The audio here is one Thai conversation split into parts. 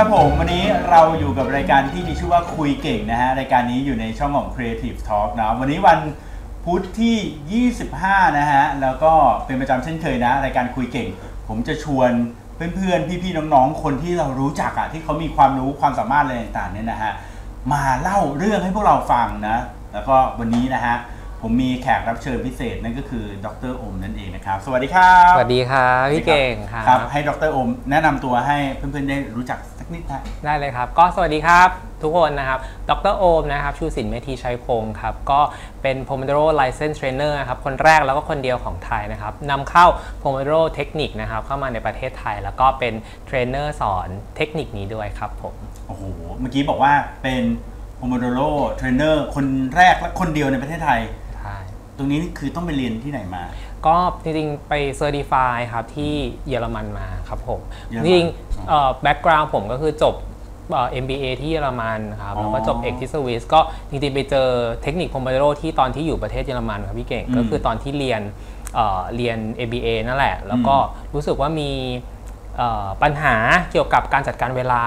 ครับผม วันนี้เราอยู่กับรายการที่มีชื่อว่าคุยเก่งนะฮะ รายการนี้อยู่ในช่องของ Creative Talk นะวันนี้วันพุธที่ 25 นะฮะ แล้วก็เป็นประจำเช่นเคยนะ รายการคุยเก่ง ผมจะชวนเพื่อนๆ พี่ๆ น้องๆ คนที่เรารู้จักอะที่เขามีความรู้ความสามารถอะไรต่างๆเนี่ยนะฮะ มาเล่าเรื่องให้พวกเราฟังนะ แล้วก็วันนี้นะฮะ ผมมีแขกรับเชิญพิเศษนั่นก็คือดรโอมนั่นเองนะครับ สวัสดีครับ สวัสดีครับพี่เก่งครับ ครับ ให้ดรโอมแนะนำตัวให้เพื่อนๆ ได้รู้จักสั กนิดนะได้เลยครับ ก็สวัสดีครับทุกคนนะครับ ดรโอมนะครับ ชูสินเมธีชัยพงศ์ครับ ก็เป็น Pomodoro License Trainer ครับ คนแรกแล้วก็คนเดียวของไทยนะครับนำเข้า Pomodoro เทคนิคนะครับ เข้ามาในประเทศไทย แล้วก็เป็นเทรนเนอร์สอนเทคนิคนี้ด้วยครับผม โอ้โห เมื่อกี้บอกว่าเป็น Pomodoro Trainer คนแรกและคนเดียวในประเทศไทยใช่ตรงนี้นี่คือต้องไปเรียนที่ไหนมาก็จริงๆไป certify ครับที่เยอรมันมาครับผมเยอรมันจริงๆ background ผมก็คือจบเอ่อ MBA ที่เยอรมันครับอ๋อแล้วก็จบเอกที่สวิสก็จริงๆไปเจอเทคนิค Pomodoro ที่ตอนที่อยู่ประเทศเยอรมันครับพี่เก่ง อืมก็คือตอนที่เรียนเอ่อเรียน MBA นั่นแหละ แล้วก็รู้สึกว่ามีเอ่อปัญหาเกี่ยวกับการจัดการเวลา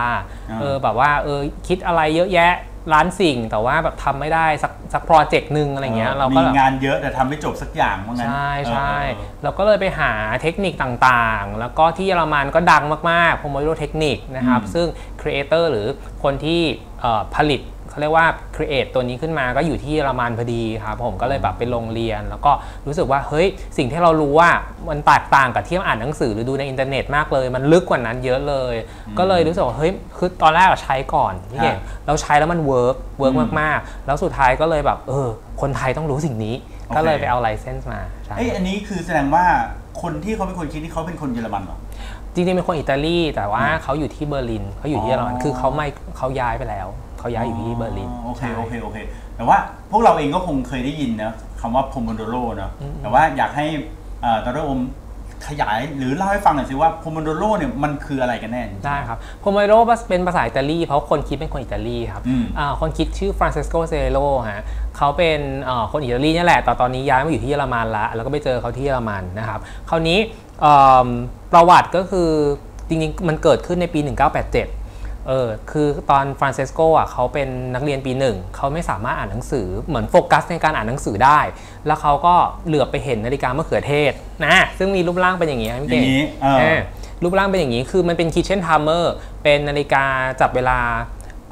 อ่า เออแบบว่าเออคิดอะไรเยอะแยะ ล้านสิ่งแต่ว่าแบบทำไม่ได้สักสัก project หนึ่งอะไรเงี้ยเราก็มีแบบงานเยอะแต่ทำไม่จบสักอย่างว่างั้นใช่ใช่เออเออ เราก็เลยไปหาเทคนิคต่างๆ แล้วก็ที่เยอรมันก็ดังมากๆ Pomodoro เทคนิคนะครับ อืม ซึ่ง Creator หรือคนที่เอ่อผลิต เขาเรียกว่า Create ตัวนี้ขึ้นมาก็อยู่ที่เยอรมันพอดีครับผมก็เลยแบบไปลงเรียน แล้วก็รู้สึกว่าเฮ้ยสิ่งที่เรารู้ว่ามันแตกต่างกับที่อ่านหนังสือหรือดูในอินเทอร์เน็ตมากเลย มันลึกกว่านั้นเยอะเลย ก็เลยรู้สึกว่าเฮ้ยคือตอนแรกอะใช้ก่อนพี่เก่งฮะเราใช้แล้วมัน work work อืมมากๆ แล้วสุดท้ายก็เลยแบบเออ คนไทยต้องรู้สิ่งนี้โอเคก็เลยไปเอา license มาใช่เอ้ยอันนี้คือแสดงว่าคนที่เขาเป็นคนคิดที่เขาเป็นคนเยอรมันเหรอจริงๆเป็นคนอิตาลีแต่ว่าเขาอยู่ที่เบอร์ลินเขาอยู่ที่เยอรมันอ๋อคือเขาไม่เขาย้ายไปแล้ว เขาย้ายอยู่ที่เบอร์ลินโอเคใช่โอเคโอเคแต่ว่าพวกเราเองก็คงเคยได้ยินนะคำว่า Pomodoro เนอะแต่ว่าอยากให้เอ่อดรโอมขยายหรือเล่าให้ฟังหน่อยสิว่า Pomodoro เนี่ยมันคืออะไรกันแน่ได้ครับ Pomodoro เป็นภาษาอิตาลีเพราะคนคิดเป็นคนอิตาลีครับอืมอ่าคนคิดชื่อฟรานเซสโกเซโรฮะเขาเป็นเอ่อคนอิตาลีนี่แหละแต่ตอนนี้ย้ายมาอยู่ที่เยอรมันละแล้วก็ไปเจอเขาที่เยอรมันนะครับคราวนี้เอิ่มประวัติก็คือจริงๆมันเกิดขึ้นในปี 1987 เออคือตอนฟรานเซสโกอะเขาเป็นนักเรียนปีหนึ่งเขาไม่สามารถอ่านหนังสือเหมือนโฟกัสในการอ่านหนังสือได้ แล้วเขาก็เหลือบไปเห็นนาฬิกามะเขือเทศนะซึ่งมีรูปร่างเป็นอย่างนี้ครับพี่อย่าเก่งงนี้เออเออรูปร่างเป็นอย่างนี้คือมันเป็น kitchen timer เป็นนาฬิกาจับเวลา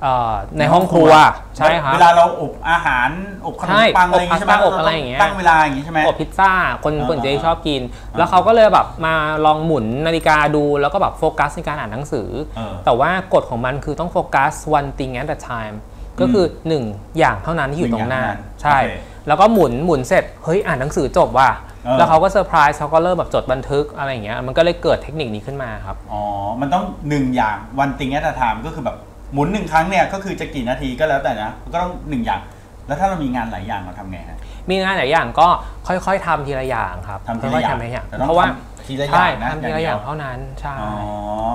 เอ่อในห้องครัวใช่ครับ เวลาเราอบอาหารอบขนใช่มปังอะไรอย่างงี้ใช่ไหมอบพาสต้าอบอะไรอย่างเงี้ยตั้งเวลาอย่างงี้ใช่ไหมอบพิซซ่าคนอ่าคนจะอ่าชอบกิน แล้วเขาก็เลยแบบมาลองหมุนนาฬิกาดูแล้วก็แบบโฟกัสในการอ่านหนังสือเออแต่ว่ากฎของมันคือต้องโฟกัส one thing at a time ก็คือ 1 อย่างเท่านั้นที่อยู่ตรงหน้าหนึ่งอย่างเท่านั้นใช่โอเคแล้วก็หมุนหมุนเสร็จเฮ้ยอ่านหนังสือจบว่ะเออแล้วเขาก็เซอร์ไพรส์เขาก็เริ่มแบบจดบันทึกอะไรอย่างเงี้ยมันก็เลยเกิดเทคนิคนี้ขึ้นมาครับอ๋อมันต้องหนึ่งอย่าง one thing at a time ก็คือแบบ หมุนหนึ่งครั้งเนี่ยก็คือจะกี่นาทีก็แล้วแต่นะ ก็ต้องหนึ่งอย่าง แล้วถ้าเรามีงานหลายอย่างเราทำไงฮะ มีงานหลายอย่างก็ค่อยๆทำทีละอย่างครับทำทีค่ละอยอย่างๆทำทีละอย่างแต่ต้องเพราะว่าทำทีละอย่าใช่งนะทำทีละอย่างอย่างเดียวเท่านั้นใช่ อ๋อ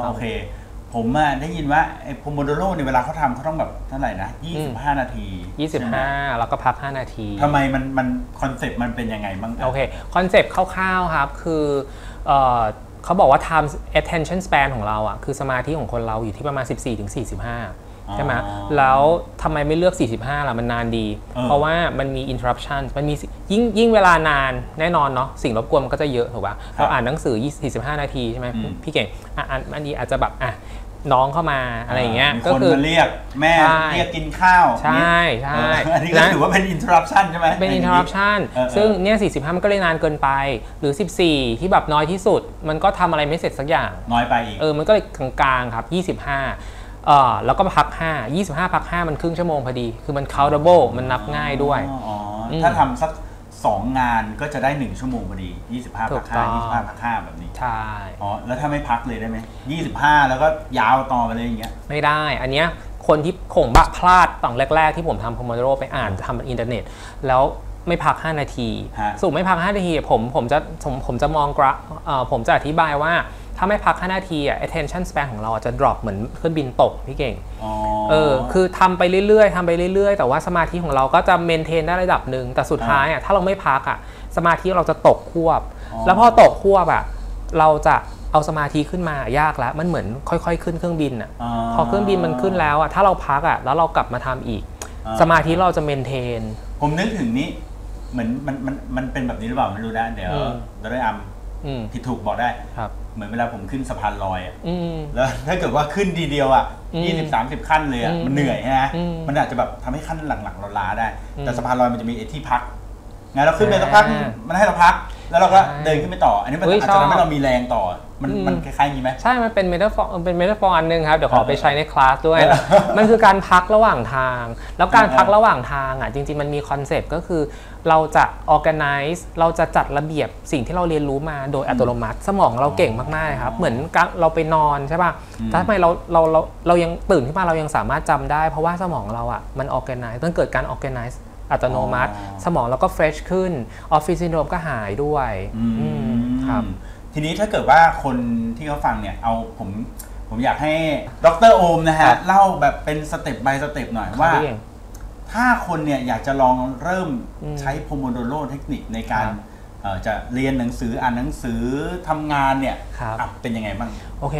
โอเค ผมอะได้ยินว่าไอ้ Pomodoro เนี่ยเวลาเขาทำเขาต้องแบบเท่าไหร่นะ25 นาทีใช่ไหม25 แล้วก็พัก 5 นาที ทำไมมันมัน concept มันเป็นยังไงบ้างะ โอเค concept คร่าวๆครับ คือเอ่อ เขาบอกว่า time attention span ของเราอะคือสมาธิของคนเราอยู่ที่ประมาณ 14-45ใช่ไหมอ๋อแล้วทำไมไม่เลือก 45 ล่ะ มันนานดีเออเพราะว่ามันมี interruption มันมีสิยิ่งยิ่งเวลานานแน่นอนเนาะสิ่งรบกวนมันก็จะเยอะถูกป่ะเราอ่านหนังสือ20 45 นาทีใช่ไหมอืมพี่เก่งอะอันอันนี้อาจจะแบบอะ น้องเข้ามาอะไรอย่างเงี้ยมีก็คนคือมาเรียกแม่ใช่เรียกกินข้าวใช่ใช่เอออันนี้ก็ถือว่าเป็น interruption ใช่ไหมเป็นย่าง interruption เออเออซึ่งเนี่ย45 มันก็เลยนานเกินไป หรือ 14 ที่แบบน้อยที่สุด มันก็ทำอะไรไม่เสร็จสักอย่าง น้อยไปอีกเออมันก็เลยกลางๆครับ 25เอ่อแล้วก็พัก 5 25 พัก 5 มันครึ่งชั่วโมงพอดี คือมัน countable มันนับง่ายด้วยอ๋ออ๋ออมถ้าทำสัก สองงานก็จะได้หนึ่งชั่วโมงพอดี 25ถูพักกต้ห้าอง25 พักห้าแบบนี้ ใช่ อ๋อ แล้วถ้าไม่พักเลยได้ไหม 25 แล้วก็ยาวต่อไปเลยอย่างเงี้ย ไม่ได้ อันเนี้ยคนที่คงบะพลาดตอนแรก ๆ ที่ผมทำ Pomodoro ไปอ่านทำบนอินเทอร์เน็ต แล้วไม่พัก 5 นาที ฮะสรุปไม่พัก 5 นาทีผมผมจะผมผมจะมองกราฟเอ่อผมจะอธิบายว่าถ้าไม่พัก 5 นาทีอะ attention span ของเราอะจะ drop เหมือนเครื่องบินตกพี่เก่ง อ๋อ เออคือทำไปเรื่อยๆทำไปเรื่อยๆ แต่ว่าสมาธิของเราก็จะเมนเทนได้ระดับหนึ่งแต่สุดท้ายอะถ้าเราไม่พักอะสมาธิเราจะตกควบอ๋อแล้วพอตกควบอะเราจะเอาสมาธิขึ้นมายากแล้วมันเหมือนค่อยๆ ขึ้นเครื่องบินอะอ่าพอเครื่องบินมันขึ้นแล้วอะถ้าเราพักอะแล้วเรากลับมาทำอีกอ่าสมาธิเราจะเมนเทน ผมนึกถึงนี้เหมือนมันมันมันเป็นแบบนี้หรือเปล่าไม่รู้นะเดี๋ยวอืมเราได้อัมอืมผิดถูกบอกได้ครับ เหมือนเวลาผมขึ้นสะพานลอยอะอืม แล้วถ้าเกิดว่าขึ้นทีเดียวอะอืมยี่สิบสามสิบขั้นเลยอะอืมมันเหนื่อยฮะอืมมันอาจจะแบบทำให้ขั้นหลังๆเราล้าได้ อืมแต่สะพานลอยมันจะมีไอ้ที่พักงั้นเราขึ้นไปสักพักอ่ามันให้เราพัก แล้วเราก็ใช่เดินขึ้นไปต่อ อันนี้มันเฮ้ยอาจจะทำให้ชอบเรามีแรงต่อ มันอืม มันคล้ายๆอย่างนี้ไหม ใช่ มันเป็น metaphor เป็น metaphor อันหนึงครับ เดี๋ยวขอเออไปใช้ในคลาสด้วย เออมันคือการพักระหว่างทาง แล้วการเออพักระหว่างทางอะ จริง ๆ มันมี concept ก็คือ เราจะ organize เราจะจัดระเบียบสิ่งที่เราเรียนรู้มาโดยอัตโนมัติ สมองเราเก่งมากๆเลยครับ เหมือนการเราไปนอนใช่ป่ะอืมแต่ทำไมเราเราเราเรายังตื่นขึ้นมาเรายังสามารถจำได้ เพราะว่าสมองเราอะมัน organize ต้องเกิดการ organize อัตโนมัติอ๋อสมองเราก็ fresh ขึ้น office syndrome ก็หายด้วยอืมอืมครับทีนี้ถ้าเกิดว่าคนที่เขาฟังเนี่ยเอาผมผมอยากให้ดรโอมนะครับฮะเล่าแบบเป็นสเต็ป by สเต็ปหน่อยว่าครับพี่เก่ง ถ้าคนเนี่ยอยากจะลองเริ่มอืมใช้ Pomodoro เทคนิคในการครับเอ่อจะเรียนหนังสืออ่านหนังสือทำงานเนี่ยครับอะเป็นยังไงบ้างโอเค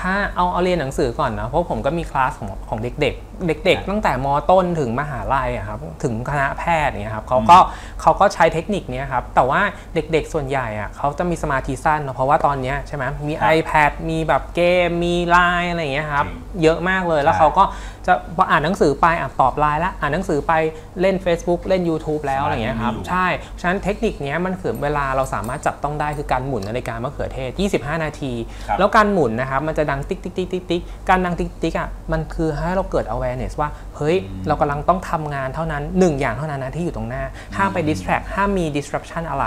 ถ้าเอาเอาเรียนหนังสือก่อนนะเพราะผมก็มีคลาสของของเด็กๆเด็กครับๆตั้งแต่มต้นถึงมหาลัยอะครับถึงคณะแพทย์เนี่ยครับเขาก็เขาก็ใช้เทคนิคเนี้ยครับแต่ว่าเด็กๆส่วนใหญ่อะเขาจะมีสมาธิสั้นเนอะเพราะว่าตอนเนี้ยใช่ไหมมีครับ iPad มีแบบเกมมีไลน์อะไรอย่างเงี้ยครับจริงเยอะมากเลยแล้วใช่เขาก็ จะพออ่านหนังสือไปอะตอบไลน์แล้วอ่านหนังสือไปเล่น Facebook เล่น YouTube แล้วอะไรอย่างเงี้ยครับสมาธิไม่อยู่ใช่ฉะนั้นเทคนิคเนี้ยมันคือเวลาเราสามารถจับต้องได้คือการหมุนนาฬิกามะเขือเทศ 25 นาทีครับแล้วการหมุนนะครับมันจะดังติ๊กติ๊กติ๊กติ๊กติ๊กการดังติ๊กติ๊กอะมันคือให้เราเกิด awareness ว่าเฮ้ยอืมเรากำลังต้องทำงานเท่านั้นหนึ่งอย่างเท่านั้นนะที่อยู่ตรงหน้าห้ามไป distract ห้ามมี disruption อะไร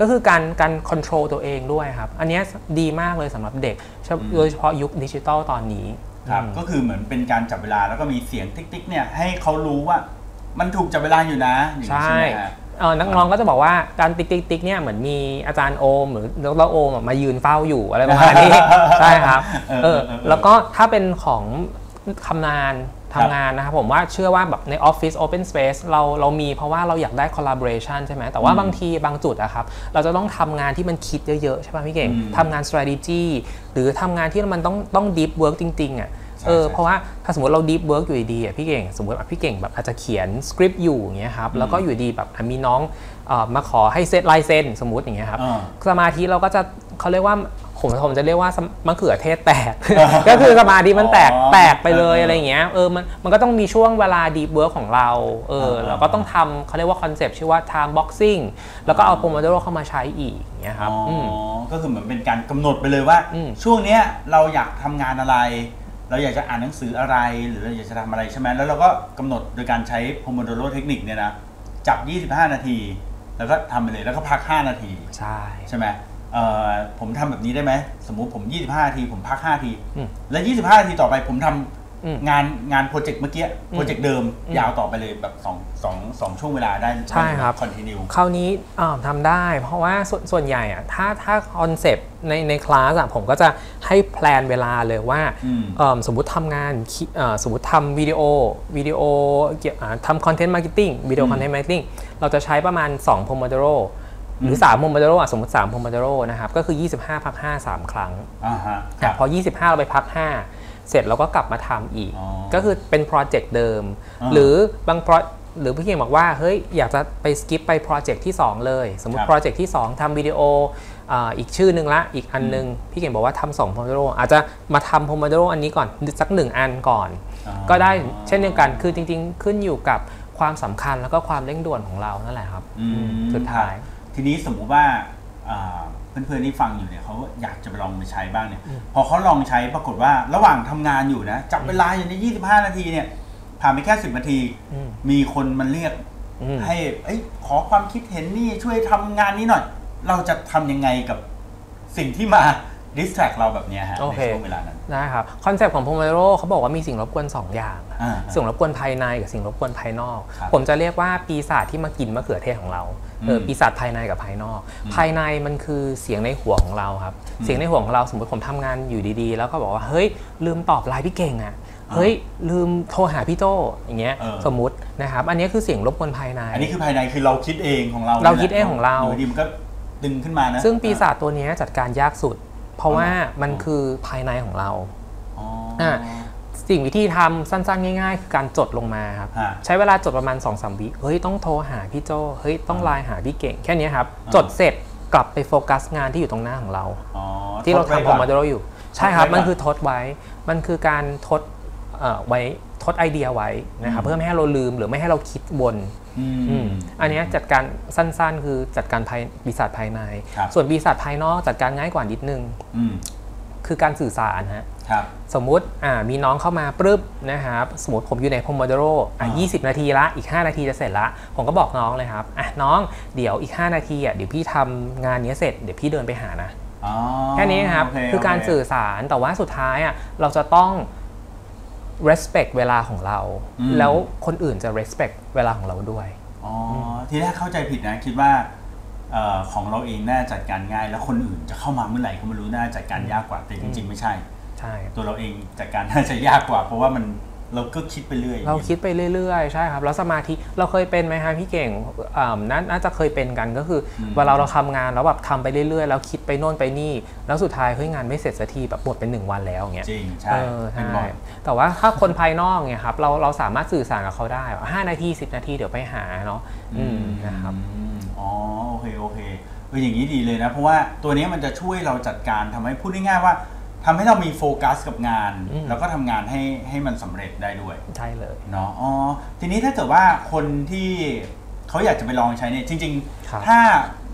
ก็คือการการ control ตัวเองด้วยครับ อันเนี้ยดีมากเลยสำหรับเด็ก โดยเฉพาะยุคดิจิตอลตอนนี้ ครับอืมก็คือเหมือนเป็นการจับเวลาแล้วก็มีเสียงติ๊กๆเนี่ยให้เขารู้ว่ามันถูกจับเวลาอยู่นะอย่างนี้ใช่ใช่ไหมฮะเออนักร้องก็จะบอกว่าการติ๊กติ๊กติ๊กเนี่ยเหมือนมีอาจารย์โอมหรือดรโอมอะมายืนเฝ้าอยู่อะไรประมาณนี้ใช่ครับเออเออเออเออแล้วก็ถ้าเป็นของคำนานครับ ทำงานนะครับผมว่าเชื่อว่าแบบในออฟฟิศ Open Space เราเรามีเพราะว่าเราอยากได้ collaboration ใช่ไหมแต่ว่าอืมบางทีบางจุดอะครับเราจะต้องทำงานที่มันคิดเยอะๆ ใช่ป่ะพี่เก่งอืมทำงาน strategy หรือทำงานที่มันต้องต้อง deep work จริงๆอะใช่เออใช่เพราะว่าถ้าสมมติเรา deep work อยู่ดีๆอะพี่เก่ง สมมติว่าพี่เก่งแบบอาจจะเขียนสคริปต์อยู่อย่างเงี้ยครับแล้วก็อยู่ดีแบบอะมีน้องเอ่อมาขอให้เซตลายเซ็นสมมุติอย่างเงี้ยครับอ่าสมาธิเราก็จะเขาเรียกว่า ผมผมจะเรียกว่าสมมะเขือเทศแตก ก็คือสมาธิมันแตกอ๋อแตกไปเลยเออออะไรอย่างเงี้ยเออมันมันก็ต้องมีช่วงเวลา deep work ของเราเออเออเราก็ต้องทำเขาเรียกว่าคอนเซปต์ชื่อว่า time boxing แล้วก็เอาโพม o โดโรเข้ามาใช้อีกอย่างเงี้ยครับอ๋ออมก็คือเหมือนเป็นการกำหนดไปเลยว่าอืมช่วงเนี้ยเราอยากทำงานอะไร เราอยากจะอ่านหนังสืออะไรหรือเราอยากจะทำอะไรใช่ไหมแล้วเราก็กำหนดโดยการใช้ Pomodoro technique เนี่ยนะจับ 25 นาที แล้วก็ทำไปเลยแล้วก็พัก 5 นาที ใช่ใช่ไหมเอ่อ ผมทำแบบนี้ได้ไหมสมมุติผม 25นาที ผมพัก5นาทีอืมแล้ว25นาทีต่อไปผมทำอืมงานงานโปรเจกต์เมื่อกี้โปรเจกต์เดิมอืมยาวต่อไปเลยแบบ2 2 2ช่วงเวลาได้ใช่ครับ continueคราวนี้อ่าทำได้ เพราะว่าส่วนส่วนใหญ่อะถ้าถ้าคอนเซปต์ในในคลาสอะผมก็จะให้ plan เวลาเลยว่าอืมเอิ่มสมมติทำงานคิเอ่อสมมติทำวิดีโอวิดีโอเกี่ยวอ่าทำ content marketing วิดีโออืม content marketing เราจะใช้ประมาณ2 p o m o d o r o หรือม3 p o m o d o r o อะสมมติ3 p o m o d o r o นะครับก็คือ 25 พัก 5 3 ครั้งอ่าฮะคอะรับพอ 25 เราไปพัก 5 เสร็จเราก็กลับมาทำอีกอ๋อก็คือเป็นโปรเจกต์เดิมอ่าหรือบาง pro หรือพี่เก่งบอกว่าเฮ้ยอยากจะไป skip ไปโปรเจกต์ที่ 2 เลย สมมติครับโปรเจกต์ที่ 2ทำวิดีโออ่าอีกชื่อหนึ่งละอีกอันหนึง พี่เก่งบอกว่าทำสอง Pomodoro อาจจะมาทำ Pomodoro อันนี้ก่อนสักหนึ่งอันก่อนอ่าก็ได้เช่นเดียวกันคือจริง ๆ ขึ้นอยู่กับความสำคัญแล้วก็ความเร่งด่วนของเรานั่นแหละครับอืมสุดท้ายครับ ทีนี้สมมุติว่าอ่าเพื่อนๆที่ฟังอยู่เนี่ยเขาอยากจะไปลองไปใช้บ้างเนี่ย พอเขาลองใช้ปรากฏว่าระหว่างทำงานอยู่นะจับเวลาอยู่ใน 25 นาทีเนี่ยผ่านไปแค่10นาทีอืมมีคนมาเรียกอืมให้เอ้ยขอความคิดเห็นนี่ช่วยทำงานนี้หน่อย เราจะทำยังไงกับสิ่งที่มา distract เราแบบเนี้ยฮะโอเคในช่วงเวลานั้นได้ครับคอนเซปต์ของ Pomodoro เขาบอกว่ามีสิ่งรบกวน 2 อย่างอ่าสิ่งรบกวนภายในกับสิ่งรบกวนภายนอกครับผมจะเรียกว่าปีศาจที่มากินมะเขือเทศของเรา เอออมปีศาจภายในกับภายนอก ภายในมันคือเสียงในหัวของเราครับอืมเสียงในหัวของเราสมมติผมทำงานอยู่ดีๆ แล้วก็บอกว่าเฮ้ยลืมตอบไลน์พี่เก่งอะเฮ้ยลืมโทรหาพี่โตอย่างเงี้ยเออสมมุตินะครับอันนี้คือเสียงรบกวนภายใน อันนี้คือภายในคือเราคิดเองของเรา เราคิดเองของเรายู่ดีมันก็ดึงขึ้นมานะซึ่งปีศาจตัวเนี้ยจัดการยากสุด เพราะว่าอ๋อมันคือภายในของเราอ๋ออะ สิ่งวิธีทำสั้นๆ ง่าย ๆ คือการจดลงมาครับฮะใช้เวลาจดประมาณ2อสวิเฮ้ยต้องโทรหาพี่โจเฮ้ยต้องไลน์หาพี่เก่ง แค่นี้ครับอ่าจดเสร็จกลับไปโฟกัสงานที่อยู่ตรงหน้าของเราอ๋อที่เราทดไว้ทำก่โปอนรโมเดลอยู่ ใช่ครับทดไว้ก่อนมันคือทดไว้ มันคือการทดเอ่อไว้ทดไอเดียไว้นะครับอืมเพื่อไม่ให้เราลืมหรือไม่ให้เราคิดวนอืมอืมอันเนี้ยจัดการสั้นๆ คือจัดการภายปีศาจภายในครับส่วนปีศาจภายนอกจัดการง่ายกว่านิดนึงอืม คือการสื่อสารฮะครับสมมุติอ่ามีน้องเข้ามาปึ๊บนะครับสมมติผมอยู่ใน Pomodoro อะอ่า20นาทีละอีก 5 นาทีจะเสร็จละผมก็บอกน้องเลยครับอะน้องเดี๋ยวอีก 5 นาทีอะเดี๋ยวพี่ทำงานเนี้ยเสร็จเดี๋ยวพี่เดินไปหานะอ๋อแค่นี้ครับโเคือการโเสื่อสารแต่ว่าสุดท้ายอะเราจะต้อง respect เวลาของเราอืมแล้วคนอื่นจะ respect เวลาของเราด้วยอ๋อทีแรกเข้าใจผิดนะคิดว่าเอ่อ ของเราเองน่าจัดการง่าย แล้วคนอื่นจะเข้ามาเมื่อไหร่ก็ไม่รู้น่าจัดการยากกว่าแต่จริง ๆ ไม่ใช่ใช่ตัวเราเองจัดการน่าจะยากกว่า เพราะว่ามันเราก็คิดไปเรื่อย เราคิดไปเรื่อยๆ ใช่ครับ แล้วสมาธิเราเคยเป็นไหมฮะพี่เก่งอ่านาน่าจะเคยเป็นกันก็คืออเวลาเราทำงานแล้วแบบทำไปเรื่อยๆ แล้วคิดไปโน่นไปนี่ แล้วสุดท้ายเฮ้ยงานไม่เสร็จสักทีแบบหมดเป็นหนึ่งวันแล้วอย่างเงี้ยจริงใช่เออเป็นใช่บ่อยแต่ว่าถ้าคนภายนอกเนี่ยครับเราเราสามารถสื่อสารกับเขาได้ว่าห้านาทีสิบนาทีเดี๋ยวไปหาเนาะอืมนะครับอืมอ๋อโอ เคโอเคเอออย่างนี้ดีเลยนะ เพราะว่าตัวนี้มันจะช่วยเราจัดการทำให้พูดง่ายๆว่าทำให้เรามีโฟกัสกับงานอืมแล้วก็ทำงานให้ให้มันสำเร็จได้ด้วยใช่เลยเนาะอ๋อทีนี้ถ้าเกิดว่าคนที่เขาอยากจะไปลองใช้เนี่ยจริงครับๆถ้า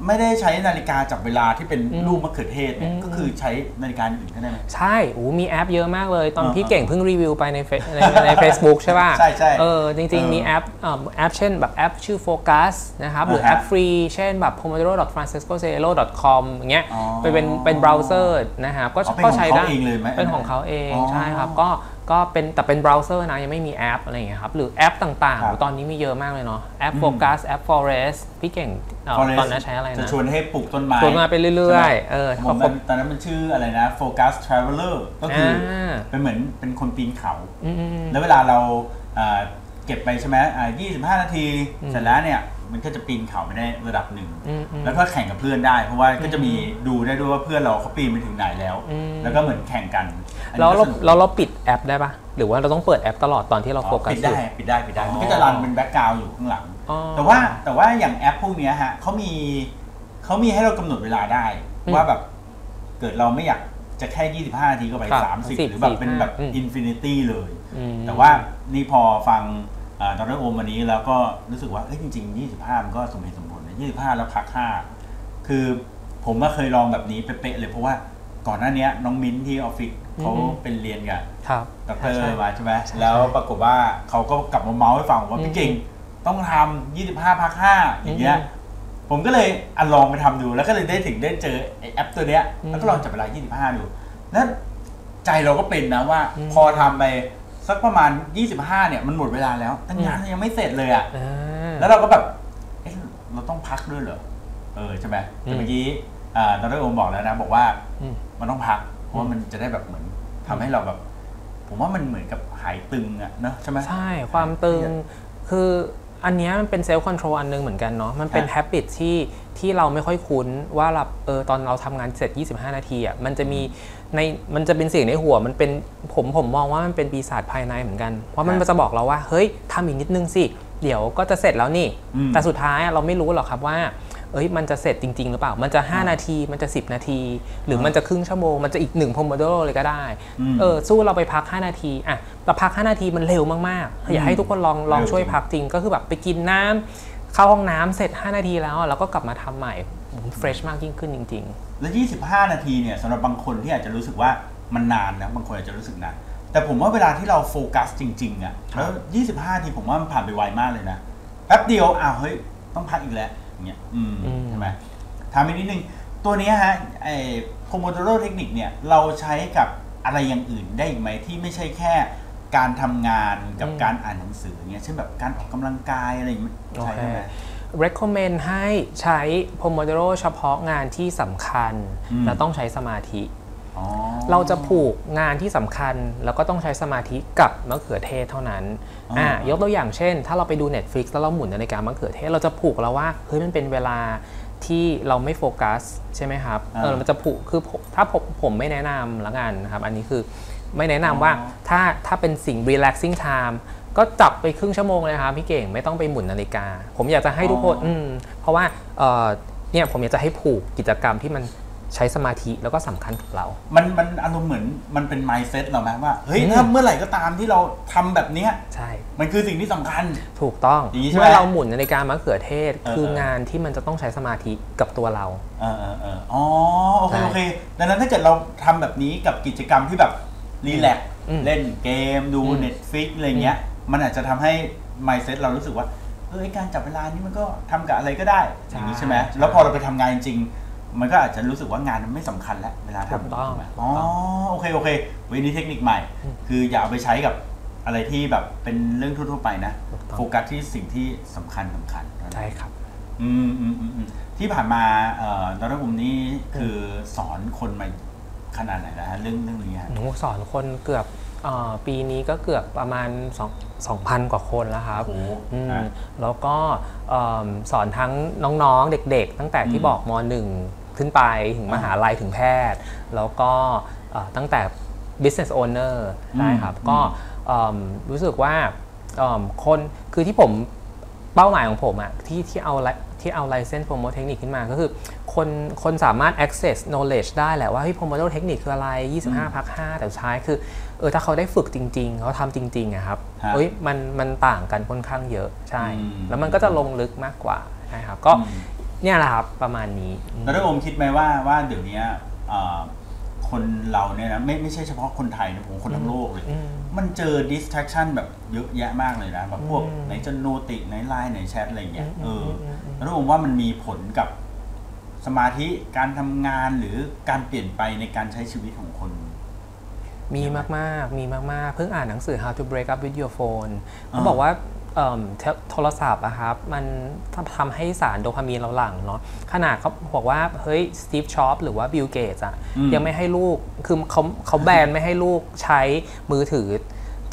ไม่ได้ใช้นาฬิกาจับเวลาที่เป็นอืมรูปมะเขือเทศเนี่ยอืมก็คือใช้นาฬิกาอื่นก็ได้ไหมใช่โอ้มีแอปเยอะมากเลย ตอนอ่าพี่เก่งเพิ่งรีวิวไปในเฟซในใน Facebook ใช่ป่ะใช่ใช่เออจริงเออๆมีแอปเอ่อแอปเช่นแบบแอปชื่อ Focus นะครับ หรืออ่าฮะแอปฟรี เช่นแบบ pomodoro.francescocello.com อย่างเงี้ยอ๋อไปเป็นเป็นเบราว์เซอร์นะครับก็อ๋อเป็นก็ของใช้เขาได้เองเลยไหมเป็นของเขาเองอ๋อใช่ครับก็ก็เป็นแต่เป็นเบราว์เซอร์นะ ยังไม่มีแอปอะไรอย่างเงี้ยครับ หรือแอปต่างครับๆโอ้ตอนนี้มีเยอะมากเลยเนาะแอปอืม Focus แอป Forest พี่เก่ง เอ่อ Forest ตอนนั้นใช้อะไรจะนะชวนให้ปลูกต้นไม้ตัวมาไปเรื่อยๆเออผมพอตอนนั้นมันชื่ออะไรนะ Focus Traveler ก็คืออาเป็นเหมือนเป็นคนปีนเขาอืมอืมอืมแล้วเวลาเราเอ่อเก็บไปใช่ไหมอ่า25นาทีอืมเสร็จแล้วเนี่ยมันก็จะปีนเขาไปได้ระดับหนึ่งอืมอืมแล้วก็แข่งกับเพื่อนได้ เพราะว่าก็จะมีดูได้ด้วยว่าเพื่อนเราเขาปีนไปถึงไหนแล้วอืมแล้วก็เหมือนแข่งกันอันนี้ แล้วเราก็สนุกเราเราปิดแอปได้ปะหรือว่าเราต้องเปิดแอปตลอดตอนที่เราอ๋อโฟกัสปิดอได้ยู่ ปิดได้ปิดได้มันก็อ๋อจะรันเป็น background อยู่ข้างหลัง อ๋อ แต่ว่าแต่ว่าอย่างแอปพวกเนี้ยฮะเขามีเขามีให้เรากำหนดเวลาได้ อืมว่าแบบเกิดเราไม่อยากจะแค่ 25นาทีก็ไป ครับ30หรือแบบเป็นแบบอืม infinity เลย อืม แต่ว่านี่พอฟังดรโอมวันนี้แล้วก็รู้สึกว่าเอ้ยจริง ๆ 25 มันก็สมเหตุสมผลนะ25 แล้วพัก5คือผมก็เคยลองแบบนี้เป๊ะๆเลยเพราะว่าก่อนหน้าเนี้ยน้องมิ้นท์ที่ออฟฟิศ เขาอืมเป็นเรียนกับครับดรใช่มาใช่ไหมใช่แล้วปรากฏว่าเขาก็กลับมาเมาส์ให้ฟังว่าอืมพี่เก่งต้องทำ25พัก5อย่างเงี้ยอืมผมก็เลยอะลองไปทำดูแล้วก็เลยได้ถึงได้เจอไอ้แอปตัวเนี้ยอืมแล้วก็ลองจับเวลา 25 ดู แล้วใจเราก็เป็นนะว่าอืมพอทำไปสักประมาณ 25 เนี่ยมันหมดเวลาแล้วแต่งานอืมยังไม่เสร็จเลยอะอ่าแล้วเราก็แบบเอ๊ะเราต้องพักด้วยเหรอเออใช่ไหมอืแต่มเมื่อกี้อ่าดรโอมบอกแล้วนะ บอกว่าอืมมันต้องพัก เพราะว่ามันจะได้แบบเหมือนทำให้เราแบบ ผมว่ามันเหมือนกับหายตึงอะเนอะใช่ไหมใช่ความตึงคืออันเนี้ยมันเป็นเซลล์คอนโทรลอันนึงเหมือนกันเนาะมันเป็นฮะแฮบ i t ที่ที่เราไม่ค่อยคุ้นว่าเราเออตอนเราทำงานเสร็จ 25 นาทีอะมันจะมีในมันจะเป็นเสียงในหัว มันเป็นผมผมมองว่ามันเป็นปีศาจภายในเหมือนกันเพราะมันฮะจะบอกเราว่าเฮ้ยทำอีกนิดนึงสิเดี๋ยวก็จะเสร็จแล้วนี่อืมแต่สุดท้ายอะเราไม่รู้หรอกครับว่า เอ้ยมันจะเสร็จจริง ๆ หรือเปล่า มันจะ 5 นาที มันจะ 10 นาที หรือมันจะครึ่งชั่วโมง มันจะอีก1 pomodoro เลยก็ได้อืมเออ สู้เราไปพัก 5 นาที อะ เราพัก 5 นาทีมันเร็วมากๆ อยากให้ทุกคนลองลองเร็วช่วยจริงพักจริง ก็คือแบบไปกินน้ำเข้าห้องน้ำเสร็จ 5 นาทีแล้วอะแล้วก็กลับมาทำใหม่เฟรชมากยิ่งขึ้นจริงแล้ว 25 นาทีเนี่ยสำหรับบางคนที่อาจจะรู้สึกว่ามันนานนะ บางคนอาจจะรู้สึกนาน แต่ผมว่าเวลาที่เราโฟกัสจริงๆอะแล้ว 25นาทีผมว่ามันผ่านไปไวมากเลยนะ แป๊บเดียว อ้าว เฮ้ย ต้องพักอีกแล้วอย่าง เงี้ยอืมอืมใช่ไหมถามอีกนิดนึง ตัวเนี้ยฮะไอ้ Pomodoro เทคนิคเนี่ย เราใช้กับอะไรอย่างอื่นได้อีกไหมที่ไม่ใช่แค่การทำงานกับการอ่านหนังสืออย่างเงี้ยเช่นแบบการออกกำลังกายอะไรอย่างเงี้ยโอใช้เคได้ไหมๆ recommend ให้ใช้ pomodoro เฉพาะงานที่สำคัญอืมและต้องใช้สมาธิอ๋อ เราจะผูกงานที่สำคัญ แล้วก็ต้องใช้สมาธิกับมะเขือเทศเท่านั้นอ๋ออ่อ่ายกตัวอย่างเช่น ถ้าเราไปดู Netflix แล้วเราหมุนนาฬิกามะเขือเทศเราจะผูกแล้วว่าเฮ้ยมันเป็นเวลาที่เราไม่โฟกัสใช่ไหมครับอ่าเออมันจะผูกคือผมถ้าผมผมไม่แนะนำละกันนะครับ อันนี้คือไม่แนะนำว่าอ๋อถ้าถ้าเป็นสิ่ง relaxing time ก็จับไปครึ่งชั่วโมงเลยครับพี่เก่งไม่ต้องไปหมุนนาฬิกา ผมอยากจะให้ทุกคนอืมเพราะว่าเอ่อเนี่ยผมอยากจะให้ผูกกิจกรรมที่มัน ใช้สมาธิแล้วก็สำคัญกับเรา มันมันอารมณ์เหมือนมันเป็น mindset เราไหมว่าเฮ้ยอืมถ้าเมื่อไหร่ก็ตามที่เราทำแบบเนี้ยใช่ มันคือสิ่งที่สำคัญถูกต้องอย่างนี้ใช่ไหมเมื่อเราหมุนนาฬิกามะเขือเทศเออคือเอองานที่มันจะต้องใช้สมาธิกับตัวเราเออเออเอออ๋อโอเคใช่โอเคดังนั้นถ้าเกิดเราทำแบบนี้กับกิจกรรมที่แบบรีแลกซ์อืมเล่นเกมดูอืม Netflix อะไรเงี้ย มันอาจจะทำให้ mindset เรารู้สึกว่าเออไอ้การจับเวลานี่มันก็ทำกับอะไรก็ได้อย่างนี้ใช่ไหมแล้วพอเราไปทำงานจริงๆ มันก็อาจจะรู้สึกว่างานมันไม่สำคัญแล้วเวลาถูกทำต้องถูกไหมถูอ๋อกต้องโอเคโอเคเวยนี้เทคนิคใหม่ คืออย่าเอาไปใช้กับอะไรที่แบบเป็นเรื่องทั่วๆไปนะถูกต้องโฟกัสที่สิ่งที่สำคัญสำคัญใช่ครับ อืมอืมอืมอืมที่ผ่านมาเอ่อดรบุมนี่คือสอนคนมาขนาดไหนแล้วฮะเรื่องเรื่องนี้ฮะหนูสอนคนเกือบเอ่อปีนี้ก็เกือบประมาณ2 2,000 กว่าคนแล้วครับโอ้โหอืมอะแล้วก็เอิ่มสอนทั้งน้องๆ เด็กๆ ตั้งแต่ที่อืมบอกม .1 ขึ้นไปถึงมหาลัยถึงแพทย์ แล้วก็เอ่อตั้งแต่ business owner อืมได้ครับอืมก็เอิ่มรู้สึกว่าเอิ่มคนคือที่ผมเป้าหมายของผมอะที่ที่เอาไล ที่เอา license promote technique ขึ้นมา ก็คือคนคนสามารถ access knowledge ได้แหละว่าเฮ้ย promote technique คืออะไร 25พัก5แต่สุดท้ายคือเออถ้าเขาได้ฝึกจริง ๆ เขาทำจริงๆอะครับฮะเฮ้ยมันมันต่างกันค่อนข้างเยอะใช่อืมแล้วมันก็จะลงลึกมากกว่าใช่ครับก็อืมเนี่ยแหละครับประมาณนี้ดรบุมคิดไหมว่าว่าเดี๋ยวนี้เอ่อ คนเราเนี่ยนะไม่ไม่ใช่เฉพาะคนไทยนะผมคนทั้งโลกเลยอืมมันเจอ distraction แบบเยอะแยะมากเลยนะแบบพวกอืมไหนจะโนติไหนไลน์ไหนแชทอะไรอย่างเงี้ยอืมเอออมอืมอืมแล้วผมว่ามันมีผลกับสมาธิการทำงานหรือการเปลี่ยนไปในการใช้ชีวิตของคนมีมาก ๆ มีมาก ๆ เพิ่งอ่านหนังสือ How to Break Up with Your Phone อ่าเขาบอกว่าเอิ่มเท โทรศัพท์อะครับมันทำทำให้สารโดพามีนเราหลั่งเนาะขนาดเขาบอกว่าเฮ้ยสตีฟ จ็อบส์หรือว่าบิลเกตส์อะอืมยังไม่ให้ลูกคือเขาเขาแบนไม่ให้ลูกใช้มือถือ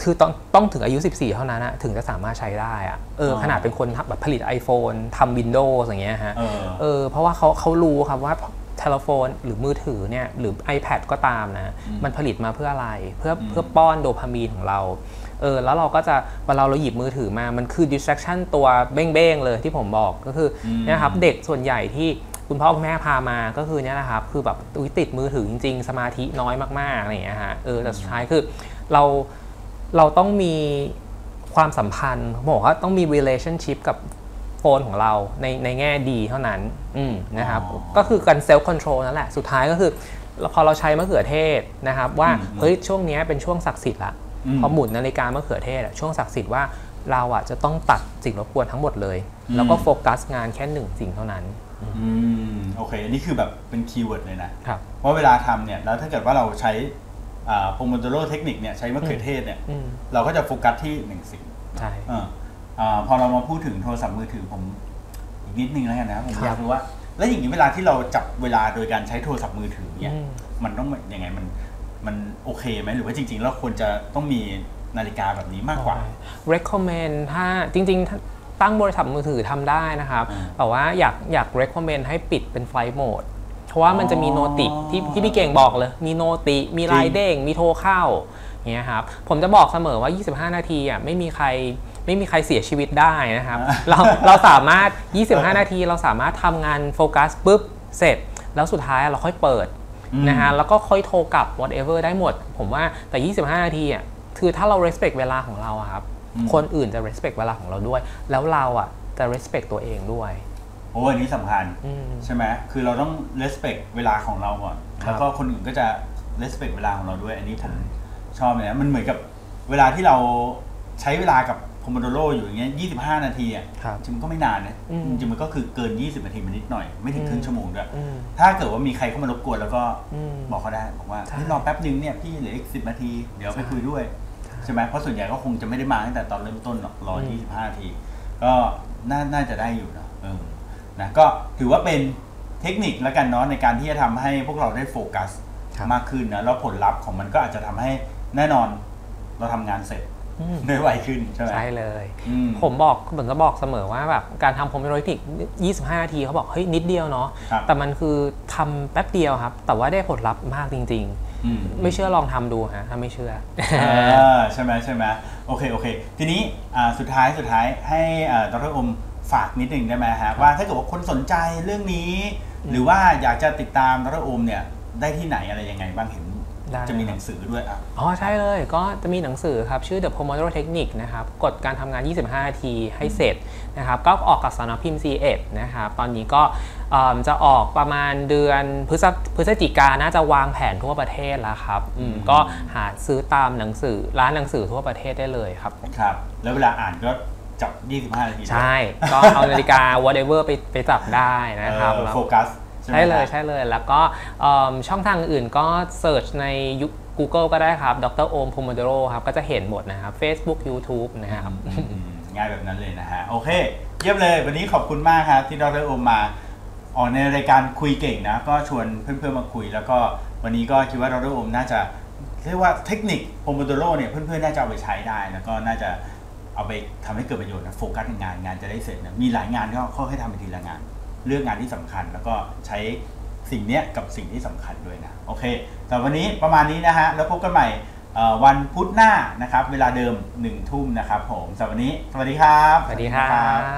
คือต้องต้องถึงอายุ 14 เท่านั้นอะถึงจะสามารถใช้ได้อะเอออ๋อขนาดเป็นคนแบบผลิต iPhone ทำ Windows อย่างเงี้ยฮะเออเออเพราะว่าเขาเขารู้ครับว่าโทรโฟนหรือมือถือเนี่ยหรือ iPad ก็ตามนะอืมมันผลิตมาเพื่ออะไรเพื่ออืมเพื่อป้อนโดพามีนของเรา เออแล้วเราก็จะเวลาเราหยิบมือถือมามันคือ distraction ตัวเบ้งๆเลยที่ผมบอกก็คืออมเนี่ยครับเด็กส่วนใหญ่ที่คุณพ่อคุณแม่พามาก็คือเนี่ยนะครับคือแบบอุ๊ยติดมือถือจริง ๆ สมาธิน้อยมากๆอะไรอย่างเงี้ยฮะเออแต่สุดท้ายคือเราเราต้องมีความสัมพันธ์ผมบอกว่าต้องมี relationship กับphone ของเราในในแง่ดีเท่านั้นอืมนะครับอ๋อก็คือการ self control นั่นแหละ สุดท้ายก็คือพอเราใช้มะเขือเทศนะครับ ว่าอืมเฮ้ยช่วงเนี้ยเป็นช่วงศักดิ์สิทธิ์ละอืม พอหมุนนาฬิกามะเขือเทศอะช่วงศักดิ์สิทธิ์ว่าเราอะจะต้องตัดสิ่งรบกวนทั้งหมดเลยอืมแล้วก็โฟกัสงานแค่หนึ่งสิ่งเท่านั้นอืมโอเคอันนี้คือแบบเป็น keyword เลยนะครับว่าเวลาทำเนี่ยแล้วถ้าเกิดว่าเราใช้ Pomodoro technique เนี่ยใช้มะเขือเทศเนี่ยอืมเราก็จะโฟกัสที่หนึ่งสิ่งใช่เอออ่าพอเรามาพูดถึงโทรศัพท์มือถือผมอีกนิดนึงแล้วกันนะผมครับอยากรู้ว่า แล้วอย่างนี้เวลาที่เราจับเวลาโดยการใช้โทรศัพท์มือถือเนี่ยอืมมันต้องยังไงมัน มันโอเคไหมหรือว่าจริงๆ แล้วควรจะต้องมีนาฬิกาแบบนี้มากกว่า recommend ถ้าจริงๆถ้าตั้งบริษัทมือถือทำได้นะครับอืมแต่ว่าอยากอยาก recommend ให้ปิดเป็น flight mode เพราะว่ามันจะมีโนติอ๋อที่ที่พี่เก่งบอกเลย มีโนติมีไลน์เด้งมีโทรเข้าอย่างเงี้ยครับผมจะบอกเสมอว่า 25 นาทีอะไม่มีใครไม่มีใครเสียชีวิตได้นะครับ เราเราสามารถ 25 นาทีเราสามารถทำงานโฟกัสปุ๊บเสร็จ แล้วสุดท้ายเราค่อยเปิดอืม นะฮะแล้วก็ค่อยโทรกลับ whatever ได้หมด ผมว่าแต่ 25 นาทีอะคือถ้าเรา respect เวลาของเราอะครับอืมคนอื่นจะ respect เวลาของเราด้วย แล้วเราอะจะ respect ตัวเองด้วยโอ้อันนี้สำคัญอืมใช่ไหมคือเราต้อง respect เวลาของเราก่อนครับแล้วก็คนอื่นก็จะ respect เวลาของเราด้วย อันนี้ผมชอบเลยนะมันเหมือนกับเวลาที่เราใช้เวลากับ พ o มโดโรอยู่อย่างเงี้ย25 นาทีอะครับจริงๆมันก็ไม่นานนะอืมจริงๆมันก็คือเกิน 20 นาทีมานิดหน่อย ไม่ถึงครึ่งชั่วโมงด้วยอืมถ้าเกิดว่ามีใครเข้ามารบกวนแล้วก็อืมบอกเขาได้บอกว่าใช่เฮ้ยรอแป๊บนึงเนี่ยพี่เหลืออีก 10 นาที เดี๋ยวไปใช่คุยด้วยใช่ไหมเพราะส่วนใหญ่ก็คงจะไม่ได้มาตั้งแต่ตอนเริ่มต้นหรอกรออืม25 นาที ก็น่าน่าจะได้อยู่นะเออนะก็ถือว่าเป็นเทคนิคแล้วกันเนาะในการที่จะทำให้พวกเราได้โฟกัสครับมากขึ้นนะแล้วผลลัพธ์ของมันก็อาจจะทำให้แน่นอนเราทำงานเสร็จอืม ได้ไวขึ้นใช่ไหมใช่เลยอืมผมบอกเหมือนจะบอกเสมอว่าแบบการทำโพมิโรติก 25 นาทีเขาบอกเฮ้ยนิดเดียวเนาะครับแต่มันคือทำแป๊บเดียวครับ แต่ว่าได้ผลลัพธ์มากจริงอืมๆไม่เชื่อลองทำดูฮะถ้าไม่เชื่อเออใช่ไหมใช่ไหมโอเคโอเค ทีนี้อ่าสุดท้ายสุดท้ายให้อ่าดรอมฝากนิดนึงได้ไหมฮะว่าถ้าเกิดว่าคนสนใจเรื่องนี้ หรือว่าอยากจะติดตามดรอมเนี่ยได้ที่ไหนอะไรยังไงบ้างเห็น ได้จะมีหนังสือด้วยอะอ๋อใช่เลยก็จะมีหนังสือครับ ชื่อ The Pomodoro Technique นะครับกฎการทำงาน 25 นาทีให้เสร็จนะครับ ก็ออกกับสำนักพิมพ์ C1 นะครับ ตอนนี้ก็เอิ่มจะออกประมาณเดือนพฤศพฤศจิกาน่าจะวางแผนทั่วประเทศแล้วครับอืมก็หาซื้อตามหนังสือร้านหนังสือทั่วประเทศได้เลยครับผมครับแล้วเวลาอ่านก็จับ 25 นาที ใช่ ก็เอานาฬิกา whatever ไปไปจับได้นะครับเออแล้วโฟกัส ใช่ไหมใช่เลยฮะใช่เลยแล้วก็เอิ่มช่องทางอื่นก็เสิร์ชในยุ Google ก็ได้ครับดรโอมพ o ม o ดโรครับก็จะเห็นหมดนะครับ Facebook YouTube นะครับอืมง่ายแบบนั้นเลยนะฮะ โอเค เยี่ยมเลย วันนี้ขอบคุณมากครับ ที่ดรโอมมาออกในรายการคุยเก่งนะ ก็ชวนเพื่อนๆมาคุย แล้วก็วันนี้ก็คิดว่าดรโอมน่าจะเรียกว่าเทคนิคโพมโดโรเนี่ยเพื่อนๆน่าจะเอาไปใช้ได้ แล้วก็น่าจะเอาไปทำให้เกิดประโยชน์นะโฟกัสงานงานจะได้เสร็จนะมีหลายงานก็ค่อยๆทำไปทีละงาน เลือกงานที่สำคัญ แล้วก็ใช้สิ่งนี้กับสิ่งที่สำคัญด้วยนะโอเค แต่วันนี้ประมาณนี้นะฮะแล้วพบกันใหม่วันพุธหน้านะครับ เวลาเดิม1ทุ่มนะครับผมสำหรับวันนี้ สวัสดีครับ สวัสดีครับ